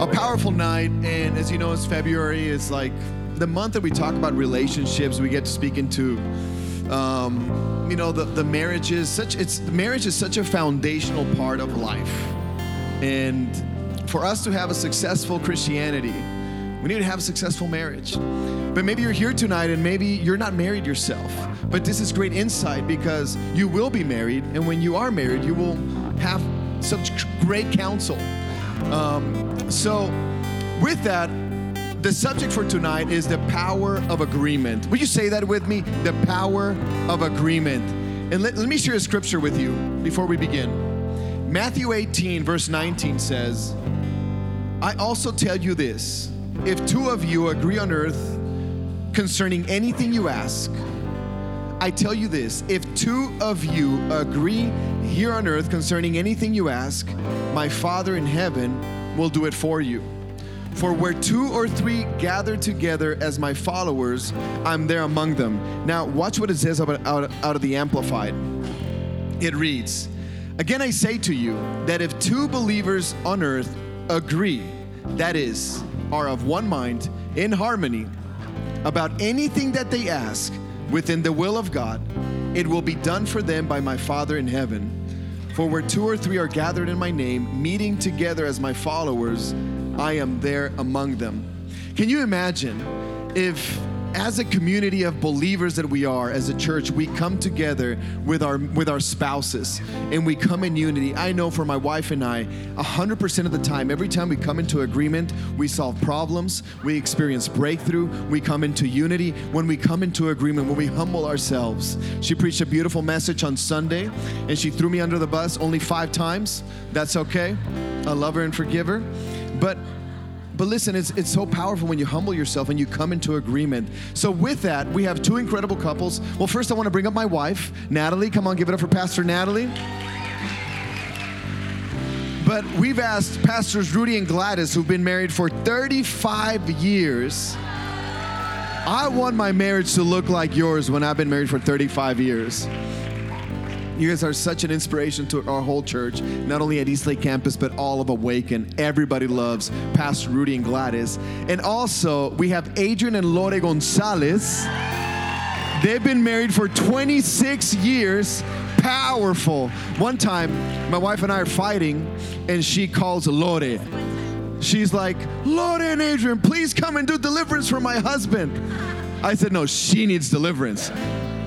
a powerful night. And as you know, it's February. It's like the month that we talk about relationships. We get to speak into, um, you know, the, the marriage is such, it's marriage is such a foundational part of life. And for us to have a successful Christianity, we need to have a successful marriage. But maybe you're here tonight and maybe you're not married yourself. But this is great insight because you will be married. And when you are married, you will have such great counsel. Um, so, with that, the subject for tonight is the power of agreement. Would you say that with me? The power of agreement. And let, let me share a scripture with you before we begin. Matthew 18, verse 19 says, I also tell you this if two of you agree on earth concerning anything you ask, I tell you this if two of you agree here on earth concerning anything you ask, my Father in heaven will do it for you. For where two or three gather together as my followers, I'm there among them. Now, watch what it says out, out, out of the Amplified. It reads Again, I say to you that if two believers on earth agree, that is, are of one mind, in harmony, about anything that they ask within the will of God, it will be done for them by my Father in heaven. For where two or three are gathered in my name, meeting together as my followers, I am there among them. Can you imagine if as a community of believers that we are as a church we come together with our with our spouses and we come in unity. I know for my wife and i 100% of the time every time we come into agreement we solve problems we experience breakthrough we come into unity. When we come into agreement when we humble ourselves. She preached a beautiful message on sunday and she threw me under the bus only five times. That's okay. I love her and forgive her. But but listen, it's, it's so powerful when you humble yourself and you come into agreement. So, with that, we have two incredible couples. Well, first, I want to bring up my wife, Natalie. Come on, give it up for Pastor Natalie. But we've asked Pastors Rudy and Gladys, who've been married for 35 years. I want my marriage to look like yours when I've been married for 35 years. You guys are such an inspiration to our whole church, not only at Eastlake campus, but all of Awaken. Everybody loves Pastor Rudy and Gladys. And also, we have Adrian and Lore Gonzalez. They've been married for 26 years. Powerful. One time, my wife and I are fighting, and she calls Lore. She's like, Lore and Adrian, please come and do deliverance for my husband. I said, No, she needs deliverance.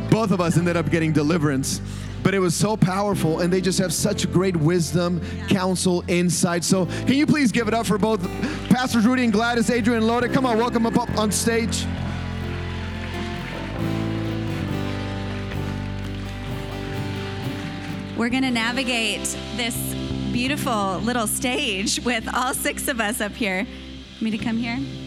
Both of us ended up getting deliverance but it was so powerful and they just have such great wisdom counsel insight. So can you please give it up for both pastors rudy and gladys adrian and Lore? come on welcome up, up on stage. We're going to navigate this beautiful little stage with all six of us up here. Me to come here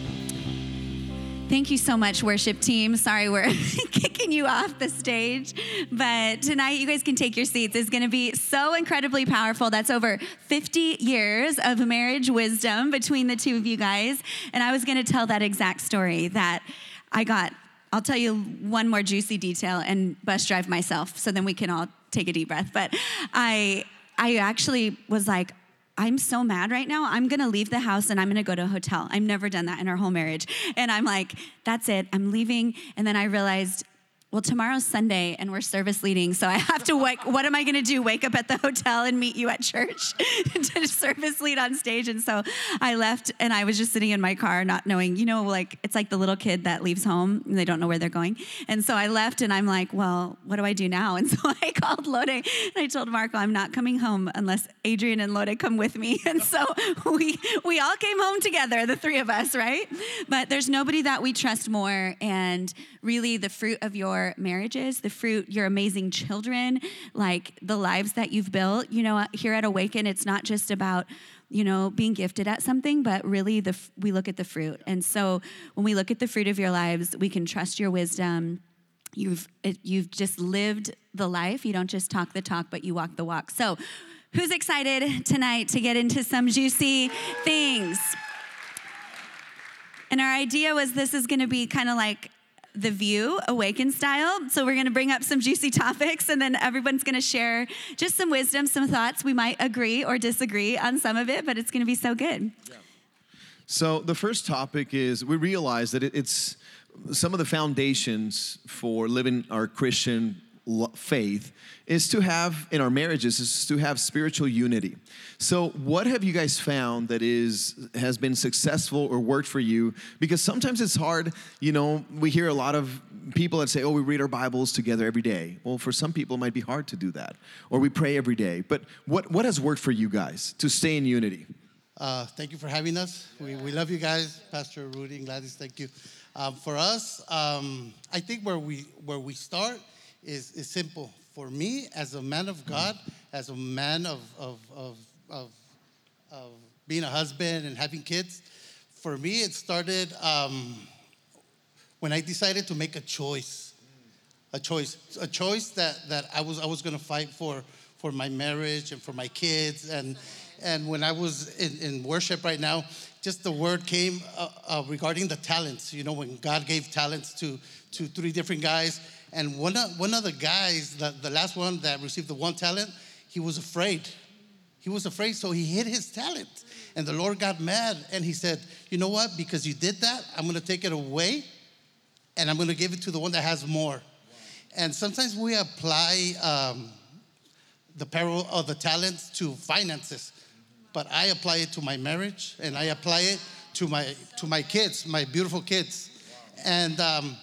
Thank you so much, worship team. Sorry, we're kicking you off the stage. But tonight, you guys can take your seats. It's going to be so incredibly powerful. That's over 50 years of marriage wisdom between the two of you guys. And I was going to tell that exact story that I got. I'll tell you one more juicy detail and bus drive myself so then we can all take a deep breath. But I I actually was like, I'm so mad right now. I'm gonna leave the house and I'm gonna go to a hotel. I've never done that in our whole marriage. And I'm like, that's it, I'm leaving. And then I realized well, tomorrow's Sunday and we're service leading, so I have to wake. What am I going to do? Wake up at the hotel and meet you at church to service lead on stage? And so I left, and I was just sitting in my car, not knowing. You know, like it's like the little kid that leaves home and they don't know where they're going. And so I left, and I'm like, well, what do I do now? And so I called Lore and I told Marco, I'm not coming home unless Adrian and Lore come with me. And so we we all came home together, the three of us, right? But there's nobody that we trust more, and really the fruit of your your marriages, the fruit, your amazing children, like the lives that you've built. You know, here at Awaken, it's not just about you know, being gifted at something, but really the we look at the fruit. And so when we look at the fruit of your lives, we can trust your wisdom. You've you've just lived the life. You don't just talk the talk, but you walk the walk. So, who's excited tonight to get into some juicy things? And our idea was this is going to be kind of like the View Awaken style. So we're going to bring up some juicy topics and then everyone's going to share just some wisdom, some thoughts. We might agree or disagree on some of it, but it's going to be so good. Yeah. So the first topic is we realize that it's some of the foundations for living our Christian faith is to have in our marriages is to have spiritual unity. So what have you guys found that is has been successful or worked for you? Because sometimes it's hard you know we hear a lot of people that say oh we read our bibles together every day. Well for some people it might be hard to do that. Or we pray every day. But what what has worked for you guys to stay in unity? Uh, thank you for having us. We, we love you guys pastor rudy and gladys. Thank you. Um, for us um, i think where we where we start is, is simple. For me, as a man of God, as a man of, of, of, of, of being a husband and having kids, for me, it started um, when I decided to make a choice. A choice, a choice that, that I was, I was gonna fight for, for my marriage and for my kids. And, and when I was in, in worship right now, just the word came uh, uh, regarding the talents. You know, when God gave talents to, to three different guys, and one of, one of the guys, the, the last one that received the one talent, he was afraid. He was afraid, so he hid his talent. And the Lord got mad and he said, You know what? Because you did that, I'm gonna take it away and I'm gonna give it to the one that has more. And sometimes we apply um, the peril of the talents to finances, but I apply it to my marriage and I apply it to my, to my kids, my beautiful kids. And um,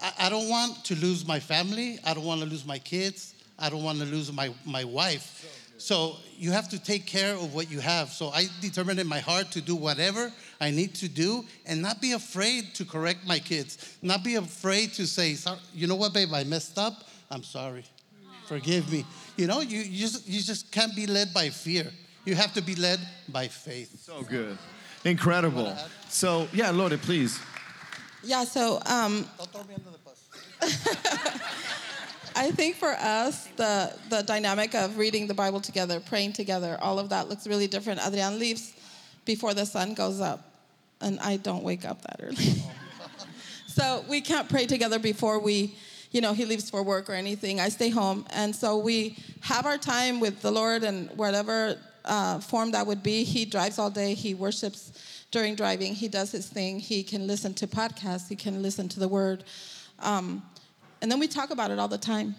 I, I don't want to lose my family. I don't want to lose my kids. I don't want to lose my, my wife. So you have to take care of what you have. So I determined in my heart to do whatever I need to do and not be afraid to correct my kids. Not be afraid to say, you know what, babe, I messed up. I'm sorry. Forgive me. You know, you, you, just, you just can't be led by fear. You have to be led by faith. So good. Incredible. So, yeah, Lord, please. Yeah, so um, don't throw me under the bus. I think for us, the the dynamic of reading the Bible together, praying together, all of that looks really different. Adrian leaves before the sun goes up, and I don't wake up that early. so we can't pray together before we, you know, he leaves for work or anything. I stay home, and so we have our time with the Lord and whatever uh, form that would be. He drives all day. He worships during driving. He does his thing. He can listen to podcasts. He can listen to the word. Um, and then we talk about it all the time.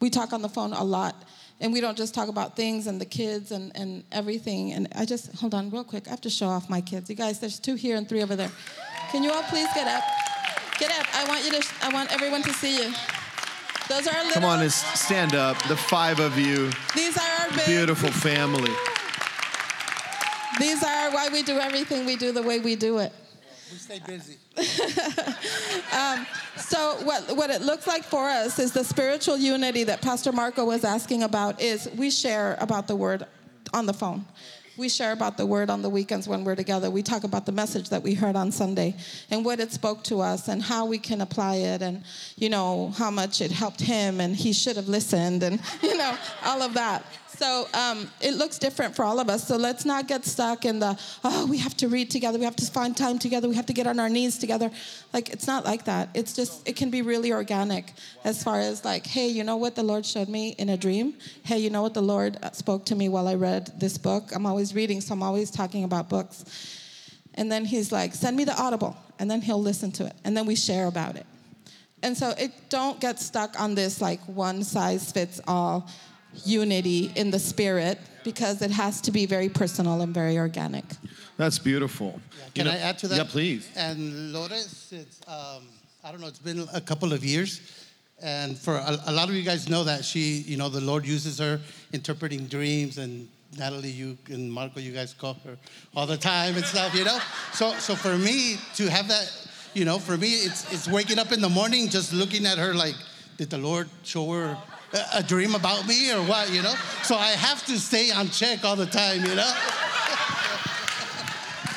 We talk on the phone a lot. And we don't just talk about things and the kids and, and everything. And I just, hold on real quick. I have to show off my kids. You guys, there's two here and three over there. Can you all please get up? Get up. I want you to, I want everyone to see you. Those are our little. Come on, stand up. The five of you. These are our big, beautiful family. These are why we do everything we do the way we do it. We stay busy. um, so what, what it looks like for us is the spiritual unity that Pastor Marco was asking about is we share about the word on the phone. We share about the word on the weekends when we're together. We talk about the message that we heard on Sunday and what it spoke to us and how we can apply it and, you know, how much it helped him and he should have listened and, you know, all of that. So um, it looks different for all of us. So let's not get stuck in the, oh, we have to read together, we have to find time together, we have to get on our knees together. Like, it's not like that. It's just, it can be really organic as far as like, hey, you know what the Lord showed me in a dream? Hey, you know what the Lord spoke to me while I read this book? I'm always reading, so I'm always talking about books. And then he's like, send me the audible. And then he'll listen to it. And then we share about it. And so it don't get stuck on this like one size fits all unity in the spirit because it has to be very personal and very organic. That's beautiful. Yeah, can you know, I add to that? Yeah, please. And Lourdes, it's, um, I don't know, it's been a couple of years. And for a, a, lot of you guys know that she, you know, the Lord uses her interpreting dreams and Natalie, you and Marco, you guys call her all the time and stuff, you know? So, so for me to have that, you know, for me, it's, it's waking up in the morning just looking at her like, did the Lord show her a dream about me or what, you know? So I have to stay on check all the time, you know?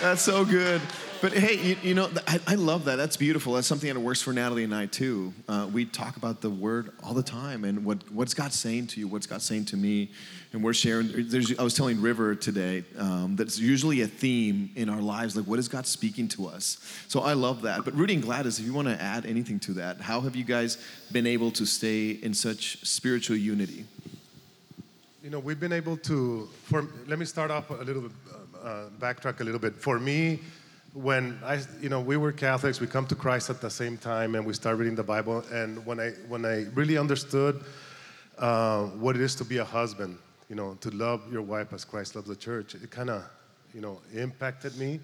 That's so good. But hey, you, you know, I, I, love that. That's beautiful. That's something that works for Natalie and I too. Uh, we talk about the word all the time and what, what's God saying to you, what's God saying to me. And we're sharing, there's, I was telling River today um, that it's usually a theme in our lives, like what is God speaking to us? So I love that. But Rudy and Gladys, if you want to add anything to that, how have you guys been able to stay in such spiritual unity? You know, we've been able to, for, let me start off a little bit, uh, backtrack a little bit. For me, when I, you know, we were Catholics, we come to Christ at the same time, and we start reading the Bible. And when I, when I really understood uh, what it is to be a husband, you know, to love your wife as Christ loves the church, it kind of, you know, impacted me.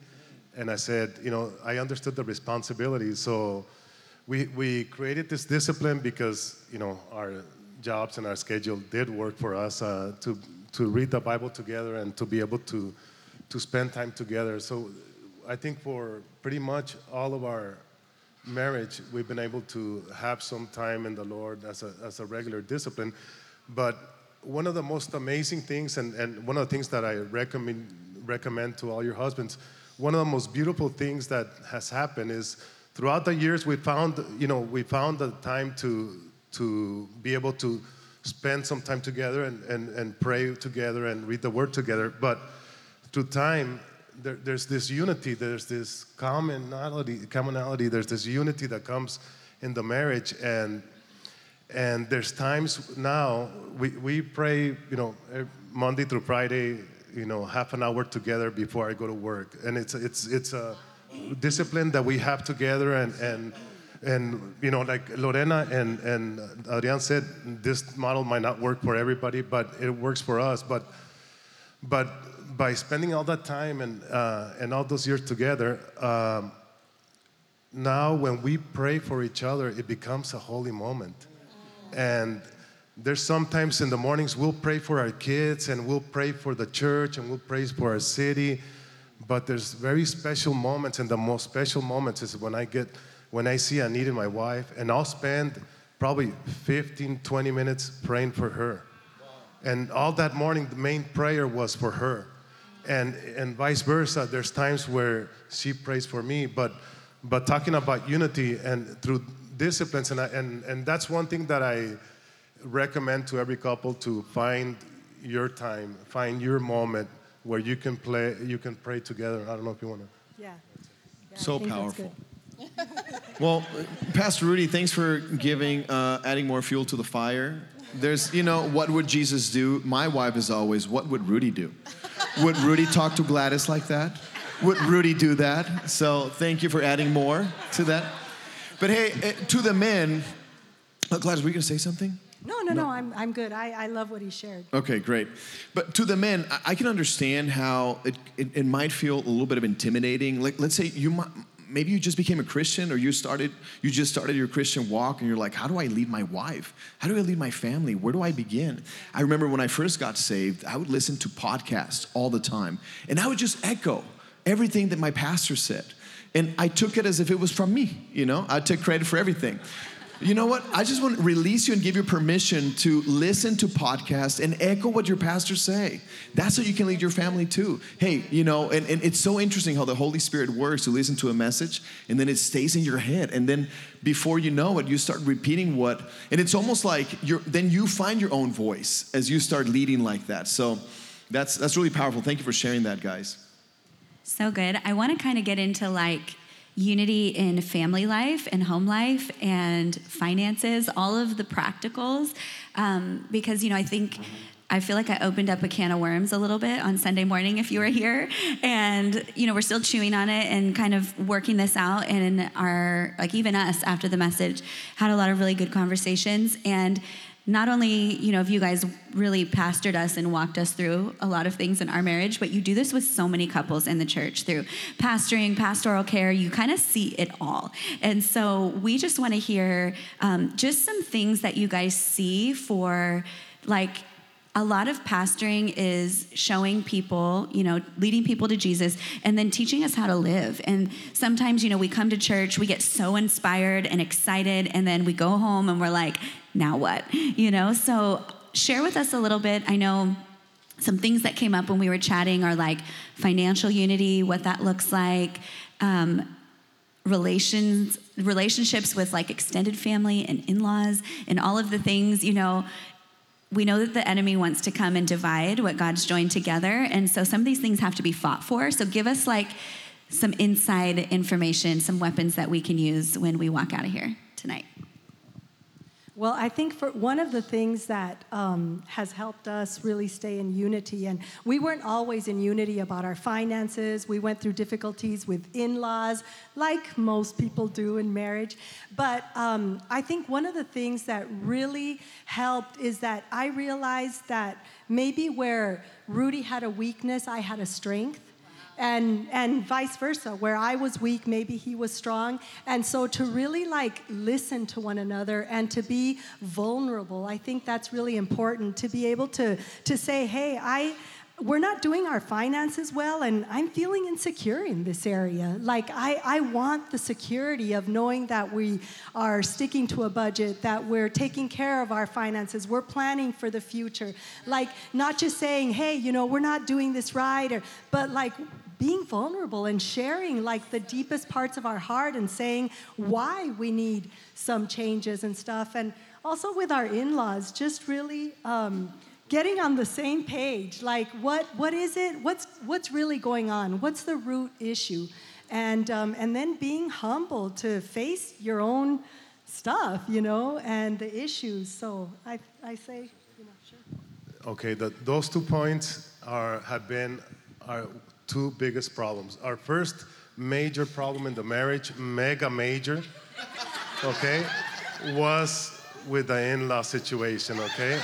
And I said, you know, I understood the responsibility. So we, we created this discipline because, you know, our jobs and our schedule did work for us uh, to, to read the Bible together and to be able to, to spend time together. So I think for pretty much all of our marriage, we've been able to have some time in the Lord as a, as a regular discipline. But one of the most amazing things, and, and one of the things that I recommend, recommend to all your husbands, one of the most beautiful things that has happened is throughout the years we found, you know, we found the time to, to be able to spend some time together and, and, and pray together and read the word together. But through time, there, there's this unity, there's this commonality, commonality, there's this unity that comes in the marriage. And, and there's times now we, we pray, you know, Monday through Friday, you know, half an hour together before I go to work. And it's, it's, it's a discipline that we have together. And, and, and you know, like Lorena and, and Adrian said, this model might not work for everybody, but it works for us. But, but by spending all that time and, uh, and all those years together, um, now when we pray for each other, it becomes a holy moment. And there's sometimes in the mornings we'll pray for our kids and we'll pray for the church and we'll pray for our city. But there's very special moments, and the most special moments is when I get when I see a need in my wife, and I'll spend probably 15, 20 minutes praying for her. And all that morning, the main prayer was for her and and vice versa. There's times where she prays for me, but but talking about unity and through disciplines, and I, and and that's one thing that I recommend to every couple to find your time, find your moment where you can play, you can pray together. I don't know if you want to. Yeah. yeah so powerful. well, Pastor Rudy, thanks for giving, uh, adding more fuel to the fire. There's, you know, what would Jesus do? My wife is always, what would Rudy do? Would Rudy talk to Gladys like that? Would Rudy do that? So thank you for adding more to that. But hey, eh, to the men, oh, Gladys, were you going to say something? No, no, no, no, I'm, I'm good. I, I love what he shared. Okay, great. But to the men, I, I can understand how it, it, it, might feel a little bit of intimidating. Like, let's say you might, maybe you just became a Christian or you started you just started your Christian walk and you're like, how do I lead my wife? How do I lead my family? Where do I begin? I remember when I first got saved, I would listen to podcasts all the time and I would just echo everything that my pastor said. And I took it as if it was from me, you know? I took credit for everything. You know what? I just want to release you and give you permission to listen to podcasts and echo what your pastors say. That's how you can lead your family too. Hey, you know, and, and it's so interesting how the Holy Spirit works. You listen to a message and then it stays in your head. And then before you know it, you start repeating what, and it's almost like you're, then you find your own voice as you start leading like that. So that's, that's really powerful. Thank you for sharing that, guys. So good. I want to kind of get into like, unity in family life and home life and finances, all of the practicals. Um, because, you know, I think. I feel like I opened up a can of worms a little bit on Sunday morning if you were here. And, you know, we're still chewing on it and kind of working this out. And our, like, even us after the message had a lot of really good conversations. And not only, you know, have you guys really pastored us and walked us through a lot of things in our marriage, but you do this with so many couples in the church through pastoring, pastoral care. You kind of see it all. And so we just want to hear um, just some things that you guys see for like a lot of pastoring is showing people, you know, leading people to Jesus and then teaching us how to live. And sometimes, you know, we come to church, we get so inspired and excited, and then we go home and we're like, now what? You know, so share with us a little bit. I know some things that came up when we were chatting are like financial unity, what that looks like, um, relations, relationships with like extended family and in-laws, and all of the things. You know, we know that the enemy wants to come and divide what God's joined together, and so some of these things have to be fought for. So give us like some inside information, some weapons that we can use when we walk out of here tonight. Well, I think for one of the things that um, has helped us really stay in unity, and we weren't always in unity about our finances. We went through difficulties with in laws, like most people do in marriage. But um, I think one of the things that really helped is that I realized that maybe where Rudy had a weakness, I had a strength and and vice versa. Where i was weak maybe he was strong. And so to really like listen to one another and to be vulnerable i think that's really important. To be able to to say hey i we're not doing our finances well and i'm feeling insecure in this area. Like I, I want the security of knowing that we are sticking to a budget that we're taking care of our finances we're planning for the future. Like not just saying hey you know we're not doing this right or but like being vulnerable and sharing like the deepest parts of our heart and saying why we need some changes and stuff. And also with our in-laws just really um, getting on the same page like what what is it? What's what's really going on? What's the root issue? And um, and then being humble to face your own stuff you know and the issues. So i i say you know sure. Okay, the, those two points are have been our two biggest problems. Our first major problem in the marriage, mega major, okay, was with the in-law situation, okay?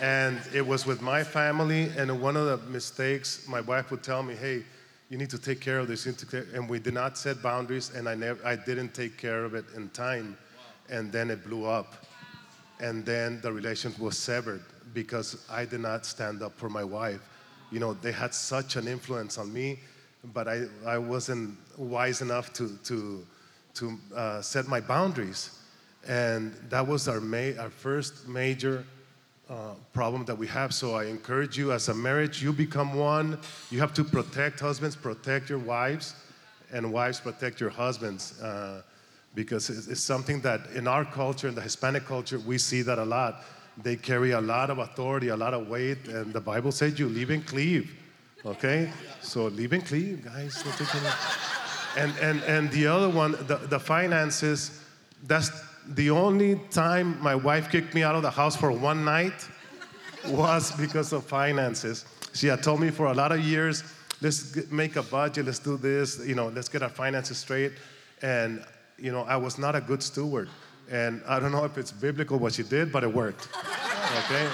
And it was with my family, and one of the mistakes, my wife would tell me, hey, you need to take care of this, you need to take-" and we did not set boundaries, and I never, I didn't take care of it in time, and then it blew up and then the relation was severed because I did not stand up for my wife. You know, they had such an influence on me, but I, I wasn't wise enough to, to, to uh, set my boundaries. And that was our, ma- our first major uh, problem that we have. So I encourage you as a marriage, you become one. You have to protect husbands, protect your wives, and wives protect your husbands. Uh, because it's, it's something that in our culture, in the Hispanic culture, we see that a lot. They carry a lot of authority, a lot of weight, and the Bible says you leave and cleave. Okay? So leave and cleave, guys. And, and, and the other one, the, the finances, that's the only time my wife kicked me out of the house for one night was because of finances. She had told me for a lot of years, let's get, make a budget, let's do this, you know, let's get our finances straight. And, you know, I was not a good steward. And I don't know if it's biblical what she did, but it worked. Okay?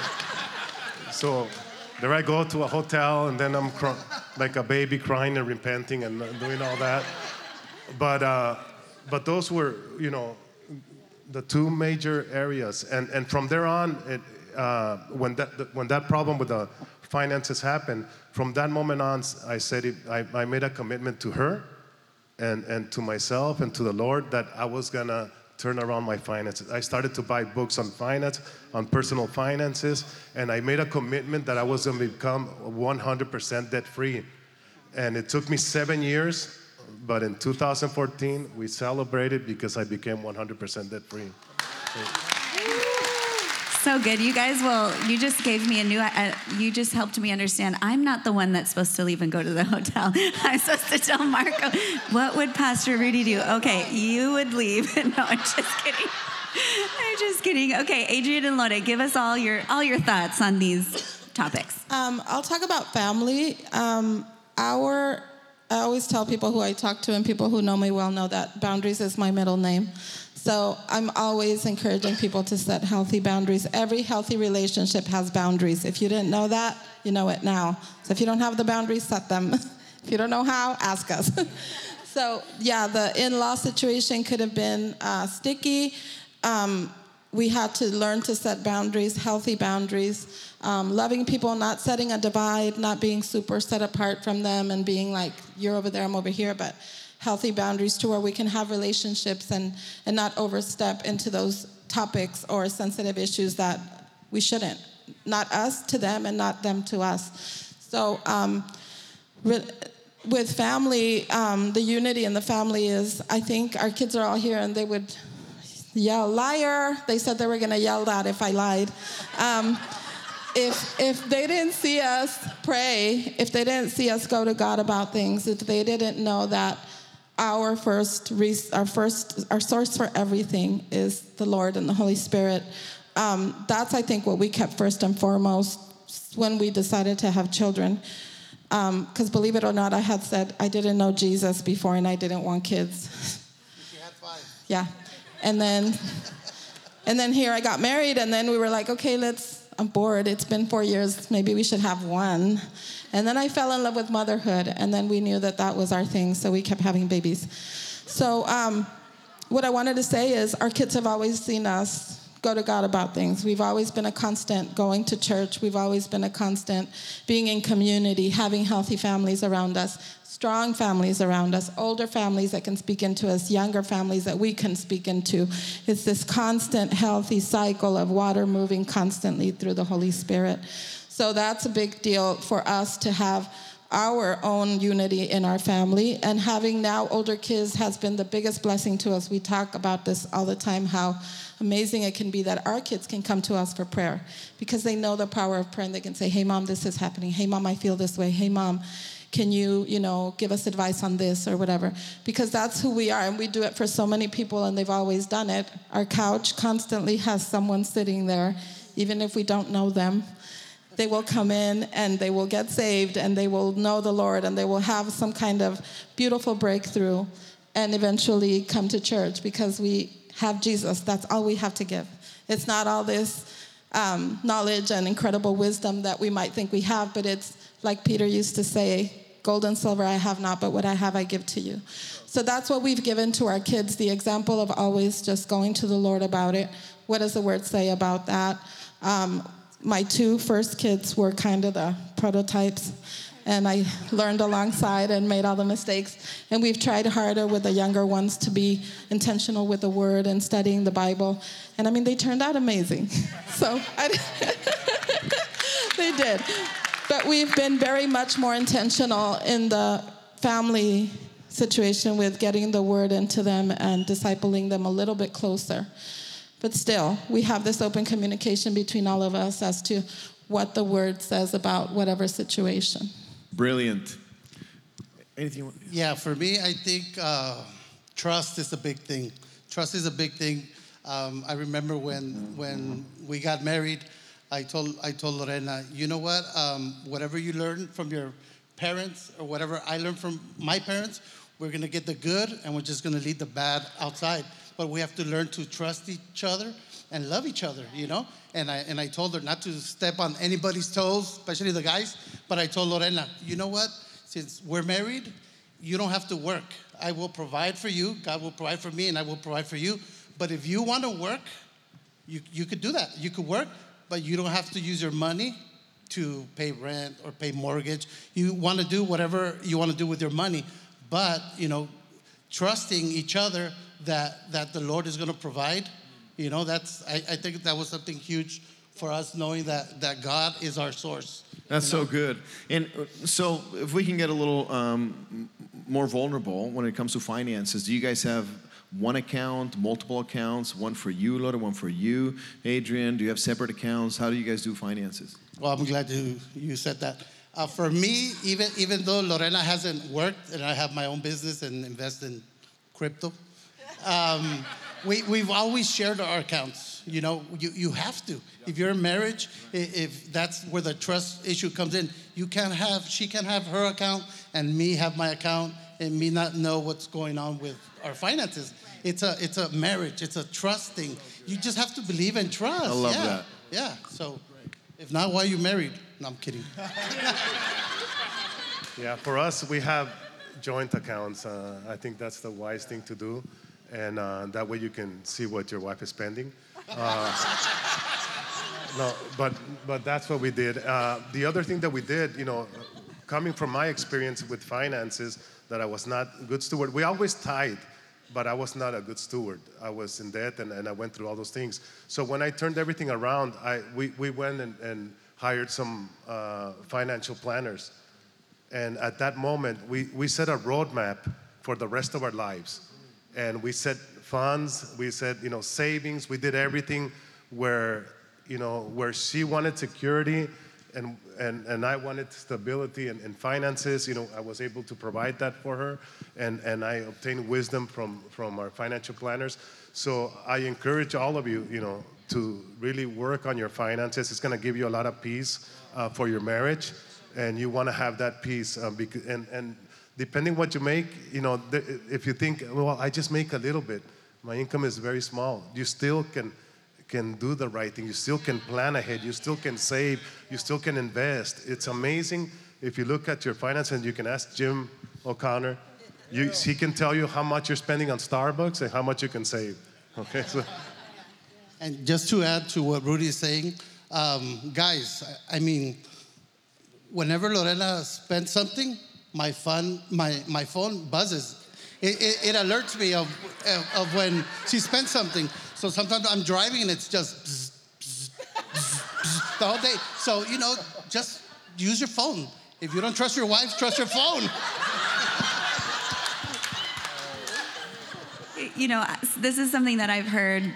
So there I go to a hotel, and then I'm cr- like a baby crying and repenting and doing all that. But, uh, but those were, you know, the two major areas. And, and from there on, it, uh, when, that, when that problem with the finances happened, from that moment on, I said it, I, I made a commitment to her and, and to myself and to the Lord that I was gonna turn around my finances. I started to buy books on finance, on personal finances, and I made a commitment that I was gonna become 100% debt free. And it took me seven years, but in 2014, we celebrated because I became 100% debt free. So good. You guys will, you just gave me a new, uh, you just helped me understand I'm not the one that's supposed to leave and go to the hotel. I'm supposed to tell Marco, what would Pastor Rudy do? Okay, you would leave. no, I'm just kidding. I'm just kidding. Okay, Adrian and Lore, give us all your all your thoughts on these topics. Um, I'll talk about family. Um, our, I always tell people who I talk to and people who know me well know that boundaries is my middle name. So I'm always encouraging people to set healthy boundaries. Every healthy relationship has boundaries. If you didn't know that, you know it now. So if you don't have the boundaries, set them. if you don't know how, ask us. so yeah, the in-law situation could have been uh, sticky. Um, we had to learn to set boundaries, healthy boundaries, um, loving people, not setting a divide, not being super set apart from them and being like, you're over there, I'm over here, but healthy boundaries to where we can have relationships and, and not overstep into those topics or sensitive issues that we shouldn't. not us to them and not them to us. So, um, re- with family, um, the unity in the family is, I think our kids are all here and they would yell, liar. They said they were going to yell that if I lied. Um, if, if they didn't see us pray, if they didn't see us go to God about things, if they didn't know that our first, our first, our source for everything is the Lord and the Holy Spirit, um, that's, I think, what we kept first and foremost when we decided to have children. Because believe it or not, I had said I didn't know Jesus before and I didn't want kids. Yeah. And then and then here I got married and then we were like, okay, let's I'm bored. It's been 4 years. Maybe we should have one. And then I fell in love with motherhood and then we knew that that was our thing, so we kept having babies. So um, what I wanted to say is our kids have always seen us go to God about things. We've always been a constant going to church. We've always been a constant being in community, having healthy families around us, strong families around us, older families that can speak into us, younger families that we can speak into. It's this constant healthy cycle of water moving constantly through the Holy Spirit. So that's a big deal for us to have our own unity in our family. And having now older kids has been the biggest blessing to us. We talk about this all the time how amazing it can be that our kids can come to us for prayer because they know the power of prayer and they can say, Hey, mom, this is happening. Hey, mom, I feel this way. Hey, mom, can you, you know, give us advice on this or whatever? Because that's who we are, and we do it for so many people, and they've always done it. Our couch constantly has someone sitting there, even if we don't know them they will come in and they will get saved and they will know the Lord and they will have some kind of beautiful breakthrough and eventually come to church because we have Jesus. That's all we have to give. It's not all this um, knowledge and incredible wisdom that we might think we have, but it's like Peter used to say gold and silver I have not, but what I have I give to you. So that's what we've given to our kids the example of always just going to the Lord about it. What does the word say about that? Um, my two first kids were kind of the prototypes and I learned alongside and made all the mistakes. And we've tried harder with the younger ones to be intentional with the word and studying the Bible. And I mean, they turned out amazing. so I, they did. But we've been very much more intentional in the family situation with getting the word into them and discipling them a little bit closer. But still, we have this open communication between all of us as to what the word says about whatever situation. Brilliant. Anything? You want? Yeah, for me, I think uh, trust is a big thing. Trust is a big thing. Um, I remember when when we got married, I told I told Lorena, you know what? Um, whatever you learn from your parents or whatever I learned from my parents, we're gonna get the good and we're just gonna leave the bad outside. But we have to learn to trust each other and love each other, you know? And I, and I told her not to step on anybody's toes, especially the guys. But I told Lorena, you know what? Since we're married, you don't have to work. I will provide for you. God will provide for me, and I will provide for you. But if you want to work, you, you could do that. You could work, but you don't have to use your money to pay rent or pay mortgage. You want to do whatever you want to do with your money, but you know, trusting each other that that the Lord is going to provide. You know, that's I, I think that was something huge for us, knowing that that God is our source. That's so good. And uh, so, if we can get a little um, more vulnerable when it comes to finances, do you guys have one account, multiple accounts, one for you, Lola, one for you, Adrian? Do you have separate accounts? How do you guys do finances? Well, I'm glad you, you said that. Uh, for me, even even though Lorena hasn't worked and I have my own business and invest in crypto, um, we, we've always shared our accounts. You know, you, you have to. If you're in marriage, if that's where the trust issue comes in, you can't have, she can have her account and me have my account and me not know what's going on with our finances. It's a, it's a marriage, it's a trust thing. You just have to believe and trust. I love yeah. that. Yeah, so if not, why are you married? No, I'm kidding. Yeah, for us, we have joint accounts. Uh, I think that's the wise thing to do, and uh, that way you can see what your wife is spending. Uh, no, but but that's what we did. Uh, the other thing that we did, you know, coming from my experience with finances, that I was not a good steward. We always tithe, but I was not a good steward. I was in debt and, and I went through all those things. So when I turned everything around, I, we, we went and, and hired some uh, financial planners. And at that moment, we, we set a roadmap for the rest of our lives. And we set funds, we set, you know, savings, we did everything where, you know, where she wanted security and, and, and I wanted stability and, and finances, you know, I was able to provide that for her. And, and I obtained wisdom from, from our financial planners. So I encourage all of you, you know, to really work on your finances. It's going to give you a lot of peace uh, for your marriage and you want to have that peace. Um, because, and, and depending what you make, you know, th- if you think, well, I just make a little bit, my income is very small, you still can can do the right thing. You still can plan ahead. You still can save. You still can invest. It's amazing if you look at your finances and you can ask Jim O'Connor. You, he can tell you how much you're spending on Starbucks and how much you can save. Okay, so And just to add to what Rudy is saying, um, guys, I, I mean, whenever Lorena spends something, my phone, my, my phone buzzes. It, it, it alerts me of, of, of when she spent something. So sometimes I'm driving and it's just bzz, bzz, bzz the whole day. So, you know, just use your phone. If you don't trust your wife, trust your phone. you know, this is something that I've heard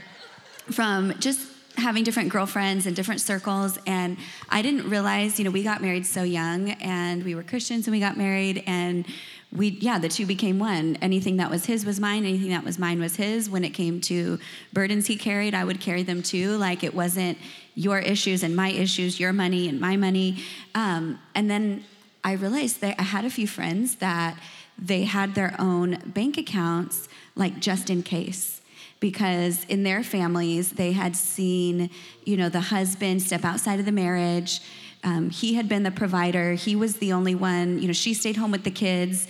from just having different girlfriends and different circles. And I didn't realize, you know, we got married so young and we were Christians and we got married and we, yeah, the two became one. Anything that was his was mine, anything that was mine was his. When it came to burdens he carried, I would carry them too. Like it wasn't your issues and my issues, your money and my money. Um, and then I realized that I had a few friends that they had their own bank accounts, like just in case because in their families they had seen you know the husband step outside of the marriage. Um, he had been the provider. He was the only one you know she stayed home with the kids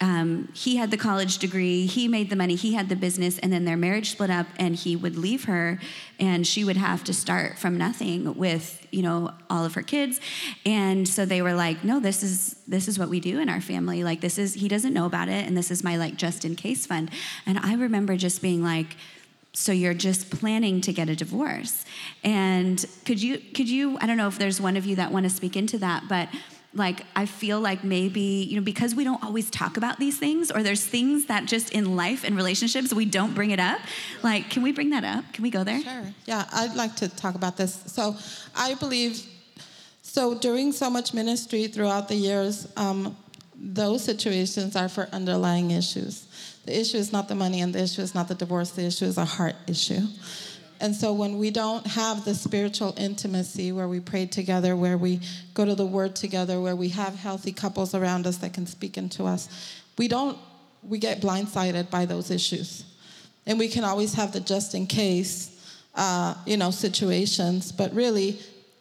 um, he had the college degree he made the money he had the business and then their marriage split up and he would leave her and she would have to start from nothing with you know all of her kids. And so they were like no this is this is what we do in our family. Like this is he doesn't know about it and this is my like just in case fund. And i remember just being like so you're just planning to get a divorce? And could you could you i don't know if there's one of you that want to speak into that but like i feel like maybe you know because we don't always talk about these things or there's things that just in life and relationships we don't bring it up like can we bring that up can we go there Sure. Yeah, I'd like to talk about this. So, I believe, so during so much ministry throughout the years, um, those situations are for underlying issues. The issue is not the money, and the issue is not the divorce. The issue is a heart issue. And so, when we don't have the spiritual intimacy where we pray together, where we go to the Word together, where we have healthy couples around us that can speak into us, we don't. We get blindsided by those issues and we can always have the just in case uh, you know situations but really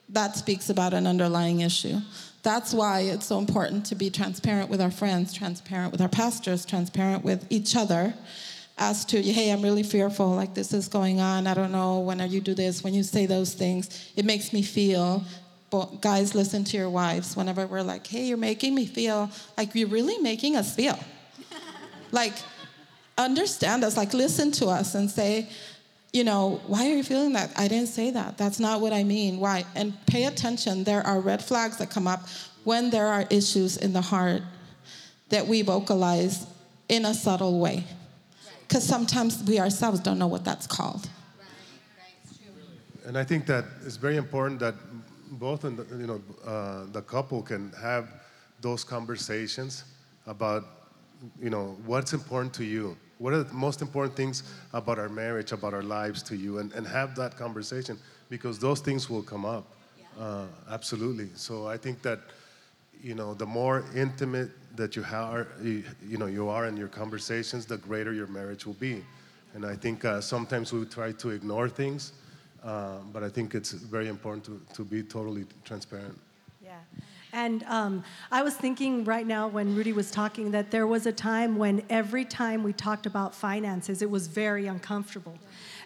that speaks about an underlying issue that's why it's so important to be transparent with our friends transparent with our pastors transparent with each other as to hey i'm really fearful like this is going on i don't know when you do this when you say those things it makes me feel but guys listen to your wives whenever we're like hey you're making me feel like you're really making us feel like understand us, like listen to us and say, you know, why are you feeling that? I didn't say that. That's not what I mean. Why? And pay attention. There are red flags that come up when there are issues in the heart that we vocalize in a subtle way. Because sometimes we ourselves don't know what that's called. And I think that it's very important that both in the, you know uh, the couple can have those conversations about you know what's important to you. What are the most important things about our marriage, about our lives to you, and, and have that conversation because those things will come up. Uh, absolutely. So I think that you know the more intimate that you are, you, you know you are in your conversations, the greater your marriage will be. And I think uh, sometimes we try to ignore things. Uh, but I think it's very important to, to be totally transparent. Yeah. And um, I was thinking right now when Rudy was talking that there was a time when every time we talked about finances, it was very uncomfortable.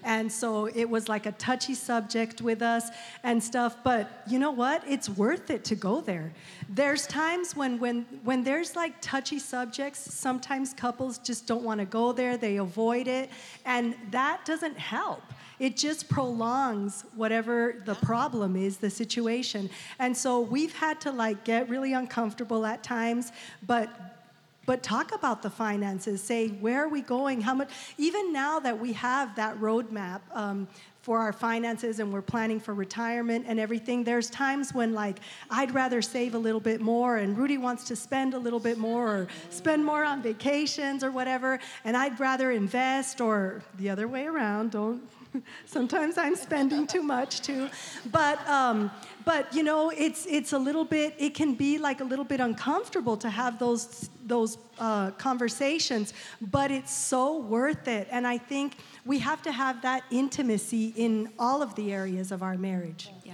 And so it was like a touchy subject with us and stuff. But you know what? It's worth it to go there. There's times when, when, when there's like touchy subjects, sometimes couples just don't want to go there, they avoid it. And that doesn't help it just prolongs whatever the problem is the situation and so we've had to like get really uncomfortable at times but but talk about the finances. Say where are we going? How much even now that we have that roadmap um, for our finances and we're planning for retirement and everything there's times when like i'd rather save a little bit more and rudy wants to spend a little bit more or spend more on vacations or whatever and i'd rather invest or the other way around. Don't Sometimes I'm spending too much too, but um, but you know it's it's a little bit. It can be like a little bit uncomfortable to have those those uh, conversations, but it's so worth it. And I think we have to have that intimacy in all of the areas of our marriage. Yeah.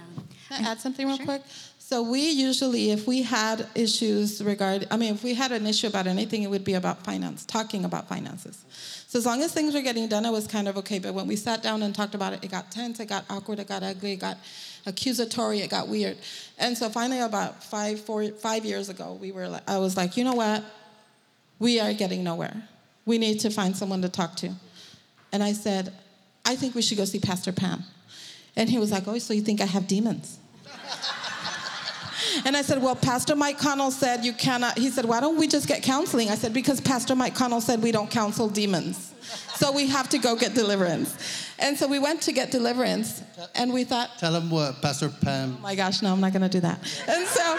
Can I add something real quick? So we usually, if we had issues regarding, I mean, if we had an issue about anything, it would be about finance, talking about finances. So as long as things were getting done, it was kind of okay. But when we sat down and talked about it, it got tense, it got awkward, it got ugly, it got accusatory, it got weird. And so finally, about five, four, five years ago, we were, like, I was like, you know what? We are getting nowhere. We need to find someone to talk to. And I said, I think we should go see Pastor Pam. And he was like, oh, so you think I have demons? And I said, Well, Pastor Mike Connell said you cannot. He said, Why don't we just get counseling? I said, Because Pastor Mike Connell said we don't counsel demons. So we have to go get deliverance. And so we went to get deliverance, and we thought, Tell him what Pastor Pam. Oh my gosh, no, I'm not gonna do that. And so,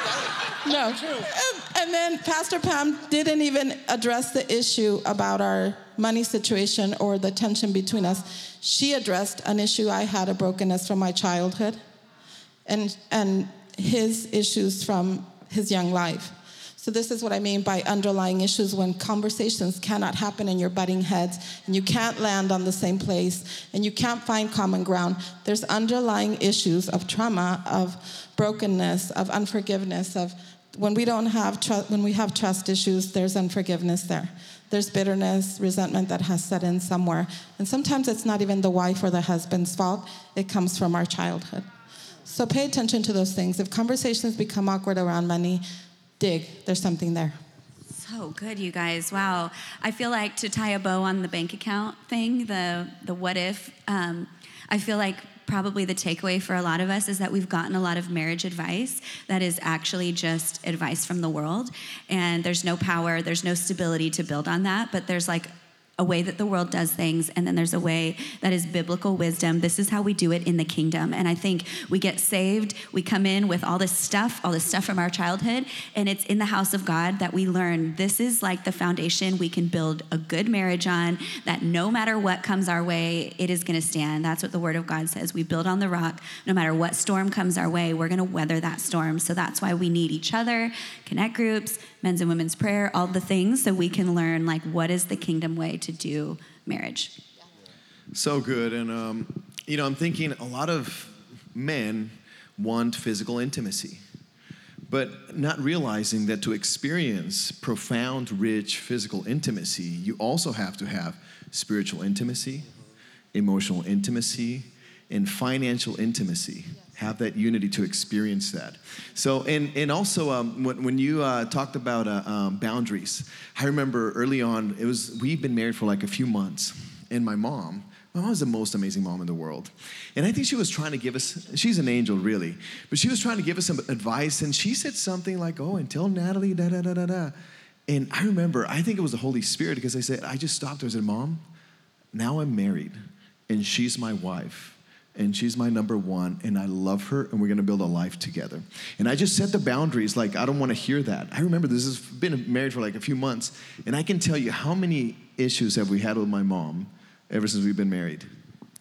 no. And, and then Pastor Pam didn't even address the issue about our money situation or the tension between us. She addressed an issue I had, a brokenness from my childhood. And, and his issues from his young life. So, this is what I mean by underlying issues when conversations cannot happen in your butting heads and you can't land on the same place and you can't find common ground. There's underlying issues of trauma, of brokenness, of unforgiveness, of when we don't have tr- when we have trust issues, there's unforgiveness there. There's bitterness, resentment that has set in somewhere. And sometimes it's not even the wife or the husband's fault, it comes from our childhood. So pay attention to those things. If conversations become awkward around money, dig. There's something there. So good, you guys. Wow. I feel like to tie a bow on the bank account thing, the the what if. Um, I feel like probably the takeaway for a lot of us is that we've gotten a lot of marriage advice that is actually just advice from the world, and there's no power, there's no stability to build on that. But there's like a way that the world does things, and then there's a way that is biblical wisdom. This is how we do it in the kingdom. And I think we get saved, we come in with all this stuff, all this stuff from our childhood, and it's in the house of God that we learn this is like the foundation we can build a good marriage on, that no matter what comes our way, it is gonna stand. That's what the word of God says. We build on the rock. No matter what storm comes our way, we're gonna weather that storm. So that's why we need each other, connect groups, men's and women's prayer, all the things so we can learn like what is the kingdom way to do marriage. So good. And, um, you know, I'm thinking a lot of men want physical intimacy, but not realizing that to experience profound, rich physical intimacy, you also have to have spiritual intimacy, emotional intimacy, and financial intimacy have that unity to experience that. So, and, and also um, when, when you uh, talked about uh, um, boundaries, I remember early on, it was, we've been married for like a few months, and my mom, my mom is the most amazing mom in the world. And I think she was trying to give us, she's an angel really, but she was trying to give us some advice, and she said something like, oh, and tell Natalie, da da da da da. And I remember, I think it was the Holy Spirit because I said, I just stopped her and said, Mom, now I'm married, and she's my wife and she's my number one and i love her and we're going to build a life together. And i just set the boundaries like i don't want to hear that. I remember this has been married for like a few months and i can tell you how many issues have we had with my mom ever since we've been married.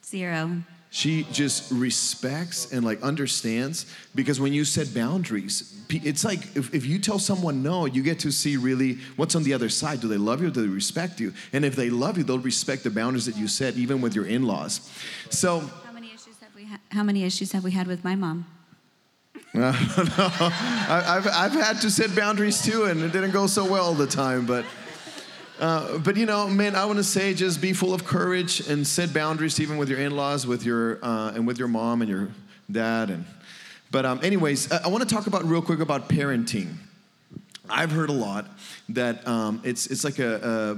Zero. she just respects and like understands because when you set boundaries it's like if, if you tell someone no you get to see really what's on the other side. Do they love you or do they respect you? And if they love you they'll respect the boundaries that you set even with your in-laws. So How many issues have we had with my mom? no, I, I've, I've had to set boundaries too, and it didn't go so well all the time. But, uh, but you know, man, I want to say just be full of courage and set boundaries even with your in-laws, with your uh, and with your mom and your dad. And but um, anyways, I, I want to talk about real quick about parenting. I've heard a lot that um, it's it's like a,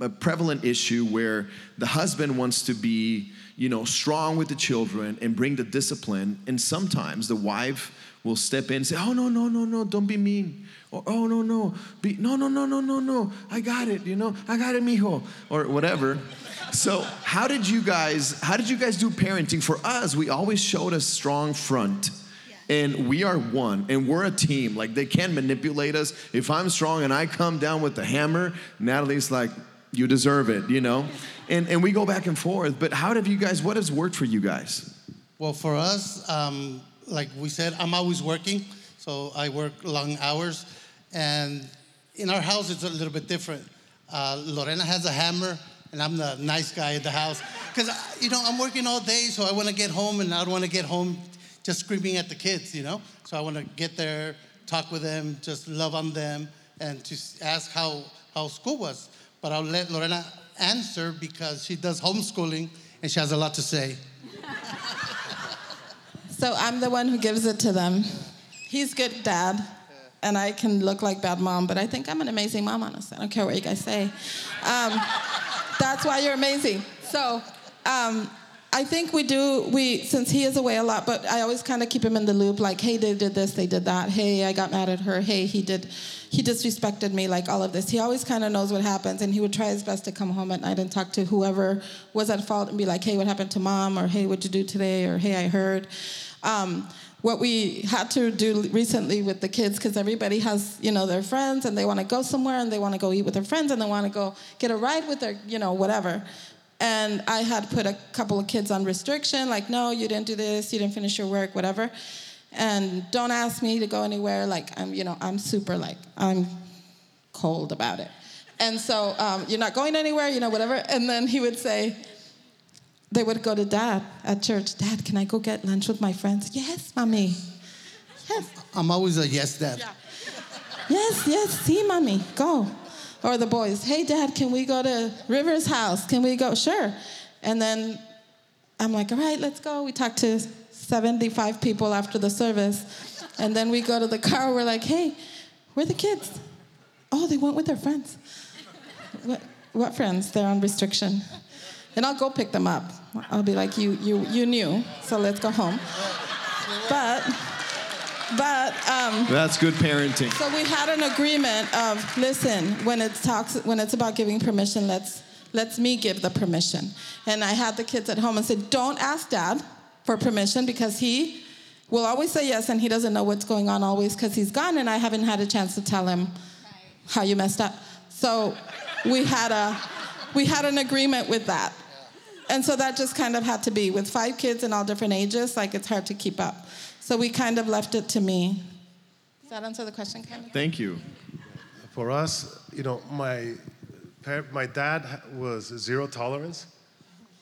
a, a prevalent issue where the husband wants to be you know strong with the children and bring the discipline, and sometimes the wife will step in and say, "Oh no no no no, don't be mean." Or, oh no no, be no no no no no no, I got it, you know, I got it, mijo, or whatever. So how did you guys how did you guys do parenting? For us, we always showed a strong front and we are one and we're a team like they can't manipulate us if i'm strong and i come down with the hammer natalie's like you deserve it you know and, and we go back and forth but how have you guys what has worked for you guys Well, for us, um, like we said, I'm always working, so I work long hours. And in our house, it's a little bit different. Uh, Lorena has a hammer, and I'm the nice guy in the house. Because, you know, I'm working all day, so I want to get home, and I don't want to get home just screaming at the kids, you know? So I want to get there, talk with them, just love on them, and to ask how, how school was. But I'll let Lorena answer because she does homeschooling, and she has a lot to say. So I'm the one who gives it to them. He's good dad, and I can look like bad mom, but I think I'm an amazing mom, honestly. I don't care what you guys say. Um, that's why you're amazing. So um, I think we do, we, since he is away a lot, but I always kind of keep him in the loop, like, hey, they did this, they did that. Hey, I got mad at her. Hey, he did, he disrespected me, like all of this. He always kind of knows what happens, and he would try his best to come home at night and talk to whoever was at fault and be like, hey, what happened to mom? Or hey, what'd you do today? Or hey, I heard. Um, what we had to do recently with the kids because everybody has you know their friends and they want to go somewhere and they want to go eat with their friends and they want to go get a ride with their you know whatever and i had put a couple of kids on restriction like no you didn't do this you didn't finish your work whatever and don't ask me to go anywhere like i'm you know i'm super like i'm cold about it and so um, you're not going anywhere you know whatever and then he would say they would go to dad at church. Dad, can I go get lunch with my friends? Yes, mommy. Yes, I'm always a yes dad. yes, yes. See, mommy, go. Or the boys, hey, dad, can we go to River's house? Can we go? Sure. And then I'm like, all right, let's go. We talked to 75 people after the service. And then we go to the car. We're like, hey, where are the kids? Oh, they went with their friends. What, what friends? They're on restriction. And I'll go pick them up. I'll be like, you, you, you knew, so let's go home. But, but, um, that's good parenting so we had an agreement of, listen, when it's talks, when it's about giving permission, let's let's me give the permission. And I had the kids at home and said, don't ask dad for permission because he will always say yes and he doesn't know what's going on always because he's gone and I haven't had a chance to tell him how you messed up. So we had a we had an agreement with that. And so that just kind of had to be with five kids in all different ages, like it's hard to keep up. So we kind of left it to me. Does that answer the question, kind of? thank you For us, you know, my my dad was zero tolerance.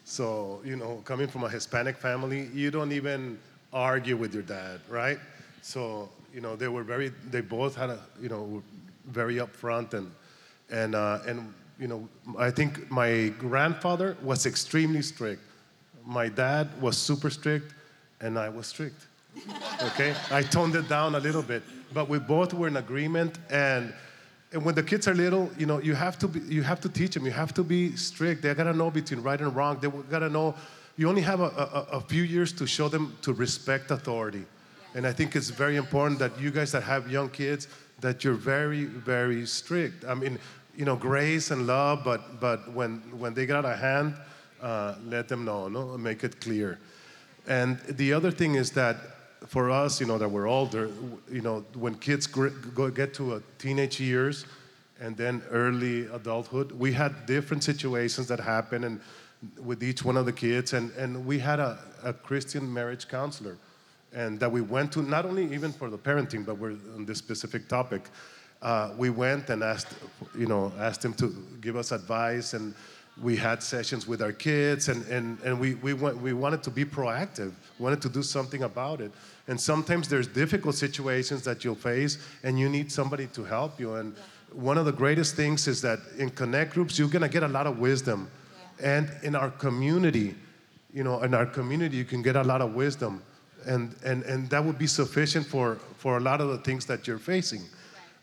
So, you know, coming from a Hispanic family, you don't even argue with your dad, right? So, you know, they were very, they both had a, you know, were very upfront and, and, uh, and, you know, I think my grandfather was extremely strict. My dad was super strict, and I was strict. Okay, I toned it down a little bit, but we both were in agreement. And, and when the kids are little, you know, you have to be, you have to teach them. You have to be strict. They gotta know between right and wrong. They gotta know. You only have a, a, a few years to show them to respect authority. And I think it's very important that you guys that have young kids that you're very, very strict. I mean, you know, grace and love, but but when when they get out of hand, uh, let them know, no, make it clear. And the other thing is that for us, you know, that we're older, you know, when kids get to a teenage years and then early adulthood, we had different situations that happen and with each one of the kids, and, and we had a, a Christian marriage counselor, and that we went to not only even for the parenting, but we're on this specific topic. Uh, we went and asked, you know, asked him to give us advice and we had sessions with our kids, and, and, and we, we, went, we wanted to be proactive, wanted to do something about it. And sometimes there's difficult situations that you'll face, and you need somebody to help you. And one of the greatest things is that in connect groups, you're gonna get a lot of wisdom. And in our community, you know, in our community, you can get a lot of wisdom. And, and, and that would be sufficient for, for a lot of the things that you're facing.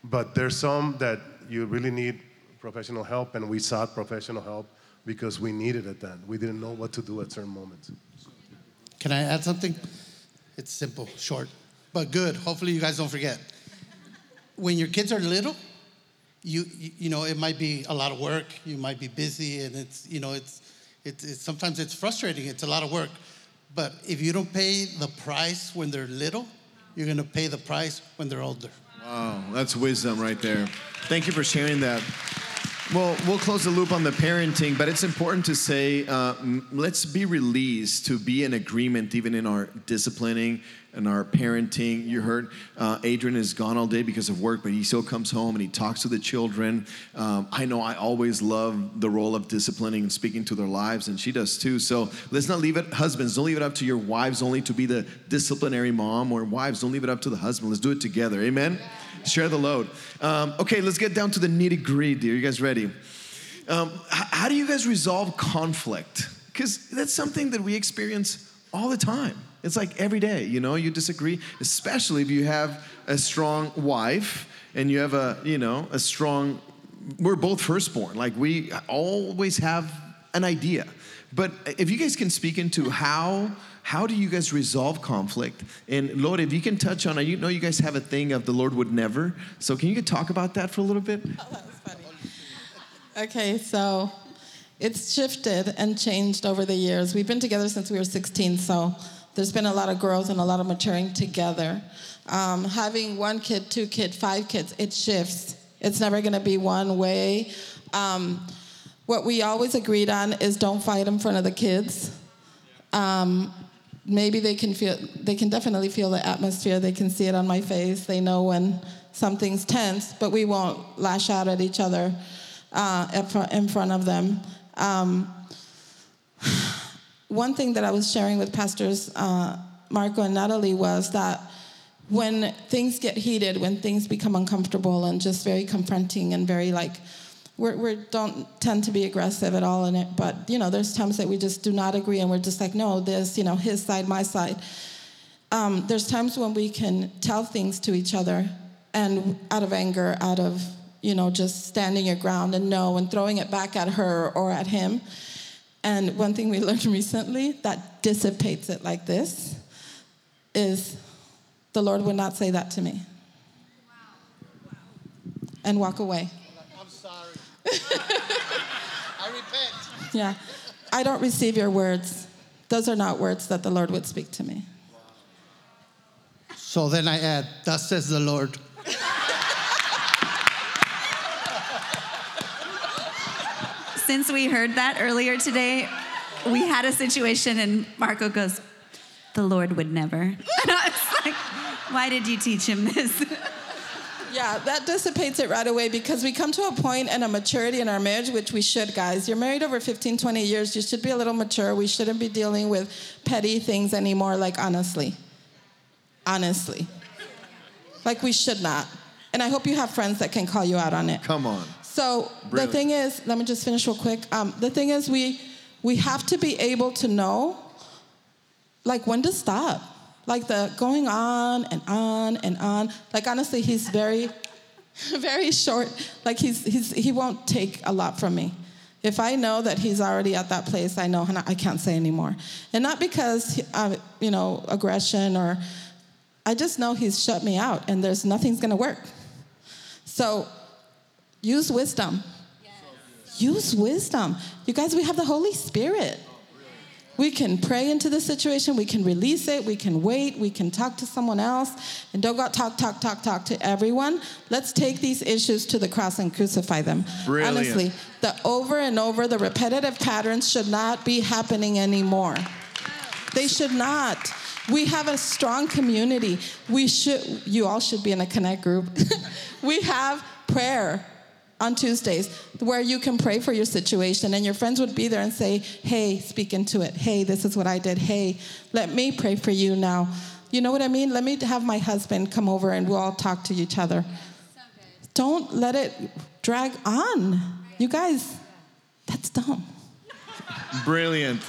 But there's some that you really need professional help, and we sought professional help because we needed it then. We didn't know what to do at certain moments. Can I add something? It's simple, short, but good. Hopefully, you guys don't forget. When your kids are little, you you, know it might be a lot of work. You might be busy, and it's you know it's, it's it's sometimes it's frustrating. It's a lot of work, but if you don't pay the price when they're little, you're gonna pay the price when they're older. Wow, that's wisdom right there. Thank you for sharing that. Well, we'll close the loop on the parenting, but it's important to say uh, let's be released to be in agreement even in our disciplining and our parenting. You heard uh, Adrian is gone all day because of work, but he still comes home and he talks to the children. Um, I know I always love the role of disciplining and speaking to their lives, and she does too. So let's not leave it, husbands, don't leave it up to your wives only to be the disciplinary mom, or wives, don't leave it up to the husband. Let's do it together. Amen? Share the load. Um, okay, let's get down to the nitty gritty. Are you guys ready? Um, h- how do you guys resolve conflict? Because that's something that we experience all the time. It's like every day, you know, you disagree, especially if you have a strong wife and you have a, you know, a strong, we're both firstborn. Like we always have an idea. But if you guys can speak into how how do you guys resolve conflict? And Lore, if you can touch on, I you know, you guys have a thing of the Lord would never. So can you talk about that for a little bit? Oh, that was funny. Okay, so it's shifted and changed over the years. We've been together since we were 16, so there's been a lot of growth and a lot of maturing together. Um, having one kid, two kids, five kids, it shifts. It's never going to be one way. Um, what we always agreed on is don't fight in front of the kids. Um, maybe they can feel, they can definitely feel the atmosphere. They can see it on my face. They know when something's tense, but we won't lash out at each other uh, in front of them. Um, one thing that I was sharing with Pastors uh, Marco and Natalie was that when things get heated, when things become uncomfortable and just very confronting and very like, we don't tend to be aggressive at all in it, but you know, there's times that we just do not agree and we're just like, no, this, you know, his side, my side. Um, there's times when we can tell things to each other and out of anger, out of, you know, just standing your ground and no and throwing it back at her or at him. And one thing we learned recently that dissipates it like this is the Lord would not say that to me. And walk away. I'm sorry. I repent. Yeah. I don't receive your words. Those are not words that the Lord would speak to me. So then I add, Thus says the Lord. Since we heard that earlier today, we had a situation and Marco goes, The Lord would never. And I was like, Why did you teach him this? Yeah, that dissipates it right away because we come to a point and a maturity in our marriage, which we should, guys. You're married over 15, 20 years. You should be a little mature. We shouldn't be dealing with petty things anymore, like honestly. Honestly. Like we should not. And I hope you have friends that can call you out on it. Come on. So Brilliant. the thing is, let me just finish real quick. Um, the thing is, we we have to be able to know, like when to stop. Like the going on and on and on. Like honestly, he's very, very short. Like he's he's he won't take a lot from me. If I know that he's already at that place, I know I can't say anymore. And not because uh, you know aggression or, I just know he's shut me out, and there's nothing's gonna work. So Use wisdom. Use wisdom. You guys, we have the Holy Spirit. We can pray into the situation, we can release it, we can wait, we can talk to someone else, and don't go talk, talk, talk, talk to everyone. Let's take these issues to the cross and crucify them. Brilliant. Honestly, the over and over, the repetitive patterns should not be happening anymore. They should not. We have a strong community. We should, you all should be in a connect group. we have prayer. On Tuesdays where you can pray for your situation and your friends would be there and say, Hey, speak into it. Hey, this is what I did. Hey, let me pray for you now. You know what I mean? Let me have my husband come over and we'll all talk to each other. Don't let it drag on. You guys, that's dumb. Brilliant.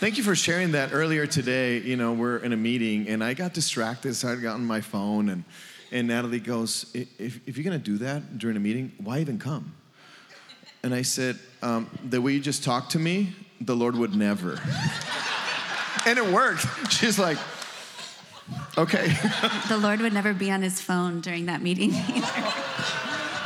Thank you for sharing that earlier today. You know, we're in a meeting and I got distracted, so I got on my phone and, and Natalie goes, if, if you're gonna do that during a meeting, why even come? And I said, um, the way you just talked to me, the Lord would never. and it worked. She's like, okay. The Lord would never be on his phone during that meeting either.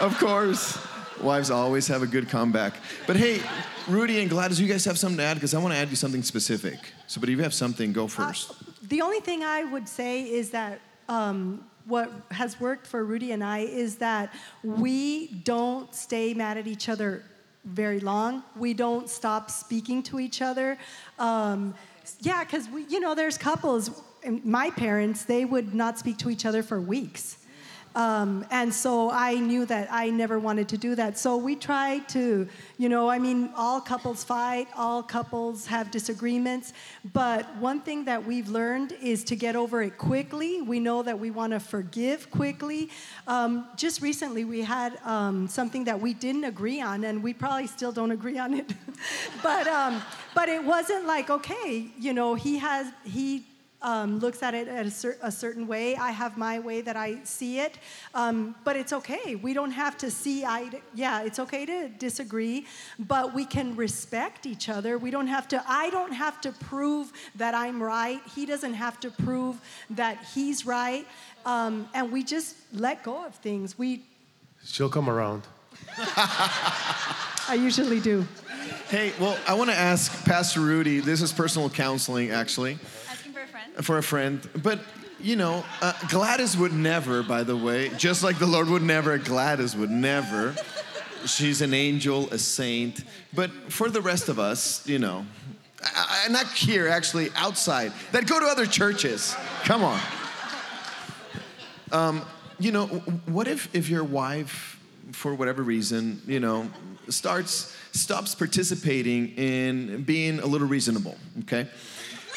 of course. Wives always have a good comeback. But hey, Rudy and Gladys, you guys have something to add? Because I want to add you something specific. So, but if you have something, go first. Uh, the only thing I would say is that um, what has worked for Rudy and I is that we don't stay mad at each other very long. We don't stop speaking to each other. Um, yeah, because you know, there's couples. My parents, they would not speak to each other for weeks. Um, and so I knew that I never wanted to do that. So we tried to, you know, I mean, all couples fight, all couples have disagreements. But one thing that we've learned is to get over it quickly. We know that we want to forgive quickly. Um, just recently, we had um, something that we didn't agree on, and we probably still don't agree on it. but, um, but it wasn't like, okay, you know, he has, he um, looks at it at a, cer- a, certain way. I have my way that I see it, um, but it's okay. We don't have to see eye. To, yeah, it's okay to disagree, but we can respect each other. We don't have to. I don't have to prove that I'm right. He doesn't have to prove that he's right, um, and we just let go of things. We. She'll come around. I usually do. Hey, well, I want to ask Pastor Rudy. This is personal counseling, actually for a friend. But you know, uh, Gladys would never, by the way, just like the Lord would never, Gladys would never. She's an angel, a saint. But for the rest of us, you know, I, not here, actually, outside, that go to other churches. Come on. Um, you know, what if, if your wife, for whatever reason, you know, starts, stops participating in being a little reasonable, okay?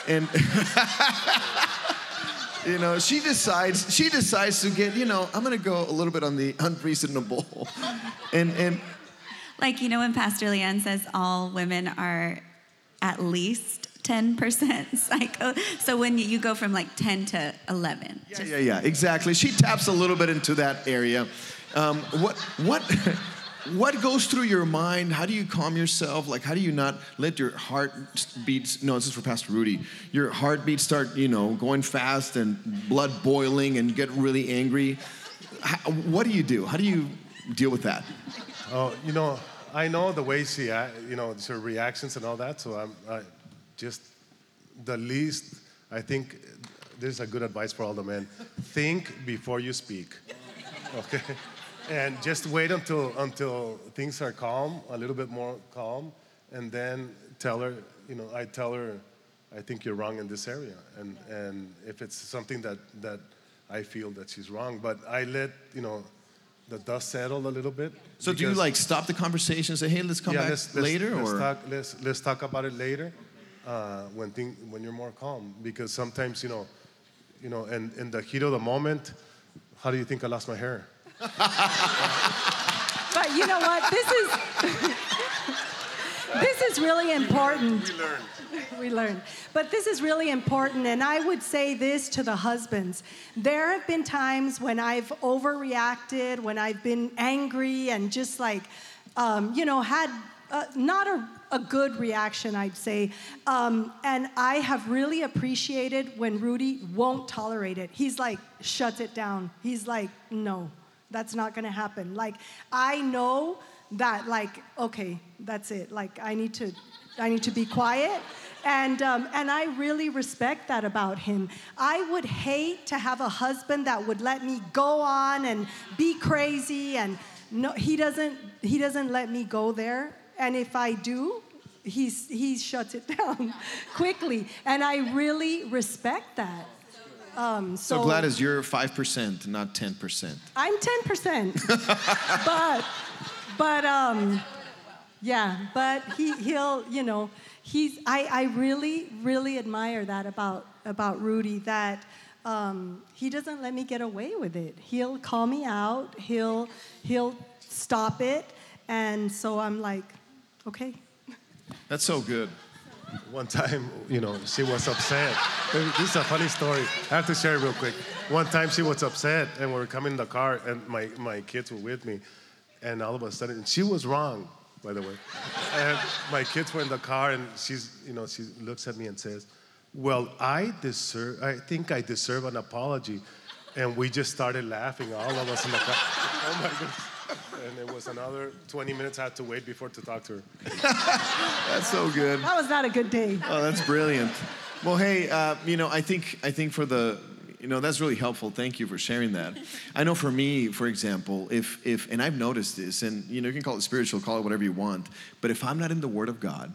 And you know she decides she decides to get you know i'm gonna go a little bit on the unreasonable. And and like you know when pastor leanne says all women are at least 10% psycho so when you, go from like 10 to 11 yeah yeah yeah exactly. She taps a little bit into that area. Um, what what what goes through your mind? How do you calm yourself? Like, how do you not let your heart beats? No, this is for Pastor Rudy. Your heartbeat start, you know, going fast and blood boiling and get really angry. How, what do you do? How do you deal with that? Oh, you know, I know the way she, you know, her reactions and all that. So I'm I just the least. I think this is a good advice for all the men. Think before you speak. Okay and just wait until until things are calm, a little bit more calm, and then tell her, you know, I tell her, I think you're wrong in this area, and and if it's something that that I feel that she's wrong, but I let you know the dust settle a little bit. So do you like stop the conversation and say, hey, let's come yeah, back let's, let's, later, let's or talk, let's let's talk about it later uh, when thing, when you're more calm because sometimes you know, you know, and in the heat of the moment, how do you think I lost my hair? But you know what? This is this is really important. We learned. we learned. But this is really important, and I would say this to the husbands. There have been times when I've overreacted, when I've been angry, and just like, um, you know, had uh, not a, a, good reaction, I'd say. Um, and I have really appreciated when Rudy won't tolerate it. He's like, shuts it down. He's like, no. That's not gonna happen. Like, I know that, like, okay, that's it. Like, I need to, I need to be quiet. And, um, and I really respect that about him. I would hate to have a husband that would let me go on and be crazy and no, he doesn't, he doesn't let me go there. And if I do, he's, he shuts it down quickly. And I really respect that. Um, so, so Gladys, you're 5%, not 10%. I'm 10%. but but um, yeah, but he he'll you know he's I I really really admire that about about Rudy that. Um, he doesn't let me get away with it. He'll call me out. He'll he'll stop it, and so I'm like, okay. That's so good. One time, you know, she was upset. This is a funny story. I have to share it real quick. One time she was upset, and we were coming in the car, and my, my kids were with me, and all of a sudden, she was wrong, by the way. And my kids were in the car, and she's, you know, she looks at me and says, "Well, I deserve. I think I deserve an apology." And we just started laughing, all of us in the car. Oh my goodness. And it was another 20 minutes I had to wait before to talk to her. That's so good. That was not a good day. Oh, that's brilliant. Well, hey, uh, you know, I think I think for the you know that's really helpful. Thank you for sharing that. I know for me, for example, if if and I've noticed this, and you know, you can call it spiritual, call it whatever you want, but if I'm not in the Word of God,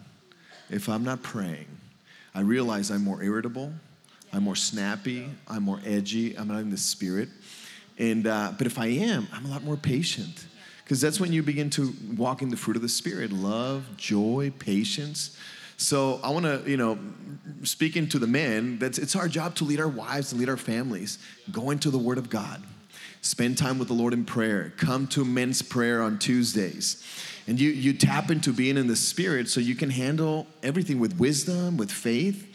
if I'm not praying, I realize I'm more irritable, I'm more snappy, I'm more edgy, I'm not in the Spirit. And uh, but if I am, I'm a lot more patient because that's when you begin to walk in the fruit of the Spirit: love, joy, patience. So I want to, you know, speaking to the men, that's it's our job to lead our wives and lead our families. Go into the Word of God. Spend time with the Lord in prayer. Come to men's prayer on Tuesdays. And you, you tap into being in the Spirit so you can handle everything with wisdom, with faith.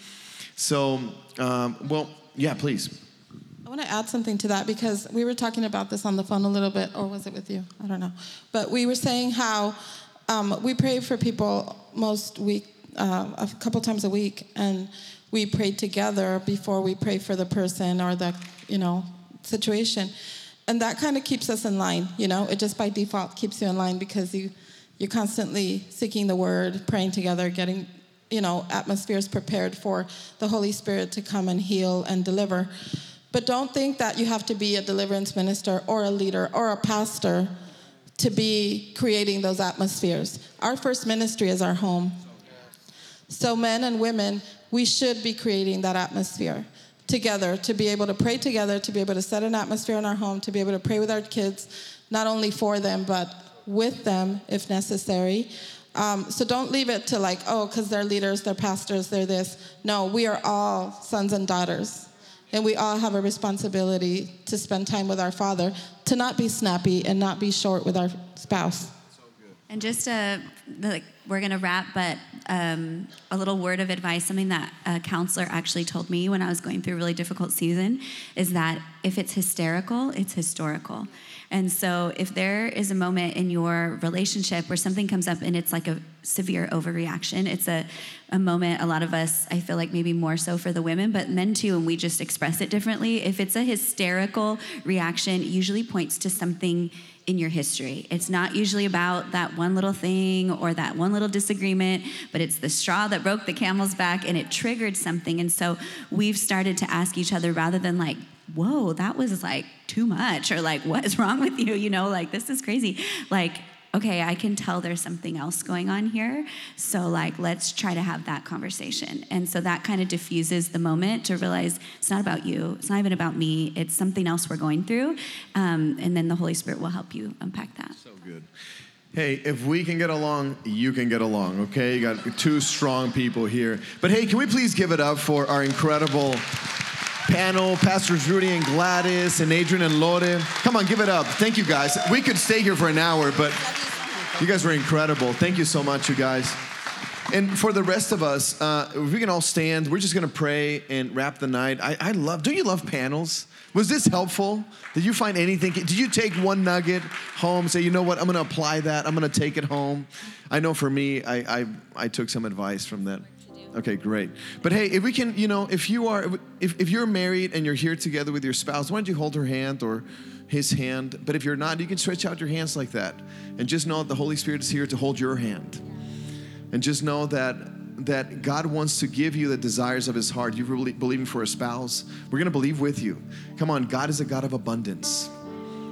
So, um, well, yeah, please. I want to add something to that because we were talking about this on the phone a little bit, or was it with you? I don't know. But we were saying how um, we pray for people most week, uh, a couple times a week, and we pray together before we pray for the person or the, you know, situation, and that kind of keeps us in line. You know, it just by default keeps you in line because you you're constantly seeking the Word, praying together, getting you know atmospheres prepared for the Holy Spirit to come and heal and deliver. But don't think that you have to be a deliverance minister or a leader or a pastor to be creating those atmospheres. Our first ministry is our home. So, men and women, we should be creating that atmosphere together to be able to pray together, to be able to set an atmosphere in our home, to be able to pray with our kids, not only for them, but with them if necessary. Um, so don't leave it to like, oh, because they're leaders, they're pastors, they're this. No, we are all sons and daughters. And we all have a responsibility to spend time with our Father, to not be snappy and not be short with our spouse. And just a, like, we're to wrap, but um, a little word of advice, something that a counselor actually told me when I was going through a really difficult season, is that if it's hysterical, it's historical. And so if there is a moment in your relationship where something comes up and it's like a severe overreaction, it's a, a moment, a lot of us, I feel like maybe more so for the women, but men too, and we just express it differently. If it's a hysterical reaction, it usually points to something in your history. It's not usually about that one little thing or that one little disagreement, but it's the straw that broke the camel's back and it triggered something. And so we've started to ask each other rather than like, whoa, that was like too much, or like, what is wrong with you? You know, like, this is crazy. Like, okay, I can tell there's something else going on here. So, like, let's try to have that conversation. And so that kind of diffuses the moment to realize it's not about you, it's not even about me, it's something else we're going through. Um, and then the Holy Spirit will help you unpack that. So good. Hey, if we can get along, you can get along, okay? You got two strong people here. But hey, can we please give it up for our incredible panel, Pastors Rudy and Gladys and Adrian and Lore. Come on, give it up. Thank you guys. We could stay here for an hour, but you guys were incredible. Thank you so much, you guys. And for the rest of us, uh, if we can all stand, we're just to pray and wrap the night. I, I love, do you love panels? Was this helpful? Did you find anything? Did you take one nugget home, say, you know what, I'm to apply that, I'm to take it home? I know for me, I, I, I took some advice from that. Okay, great. But hey, if we can, you know, if you are, if, if you're married and you're here together with your spouse, why don't you hold her hand or his hand? But if you're not, you can stretch out your hands like that and just know that the Holy Spirit is here to hold your hand. And just know that that God wants to give you the desires of his heart. You're really believing for a spouse. We're to believe with you. Come on, God is a God of abundance.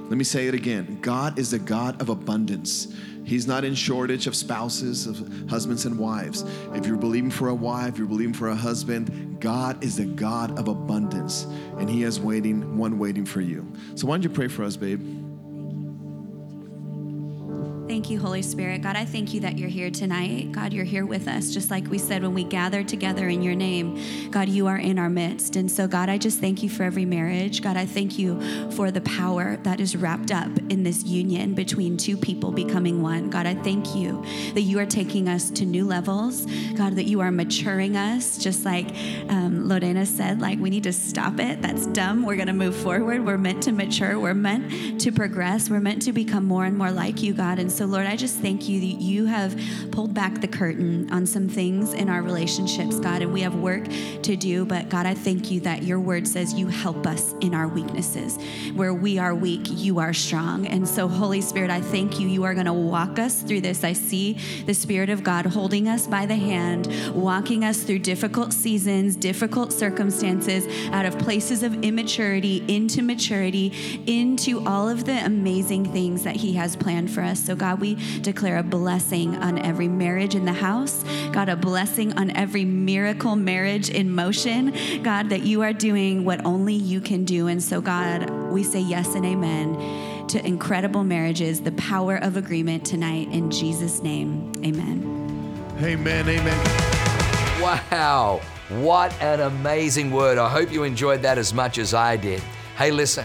Let me say it again. God is a God of abundance. He's not in shortage of spouses, of husbands and wives. If you're believing for a wife, you're believing for a husband, God is the God of abundance, and He has waiting, one waiting for you. So why don't you pray for us, babe? Thank you. Holy Spirit. God, I thank you that you're here tonight. God, you're here with us, just like we said when we gathered together in your name. God, you are in our midst. And so, God, I just thank you for every marriage. God, I thank you for the power that is wrapped up in this union between two people becoming one. God, I thank you that you are taking us to new levels. God, that you are maturing us, just like um, Lorena said, like we need to stop it. That's dumb. We're going to move forward. We're meant to mature. We're meant to progress. We're meant to become more and more like you, God. And so, Lord, I just thank you that you have pulled back the curtain on some things in our relationships, God, and we have work to do. But God, I thank you that your word says you help us in our weaknesses. Where we are weak, you are strong. And so, Holy Spirit, I thank you. You are going to walk us through this. I see the Spirit of God holding us by the hand, walking us through difficult seasons, difficult circumstances, out of places of immaturity into maturity, into all of the amazing things that He has planned for us. So, God, we declare a blessing on every marriage in the house. God, a blessing on every miracle marriage in motion. God, that you are doing what only you can do. And so, God, we say yes and amen to incredible marriages, the power of agreement tonight. In Jesus' name, amen. Amen. Amen. Wow, what an amazing word. I hope you enjoyed that as much as I did. Hey, listen,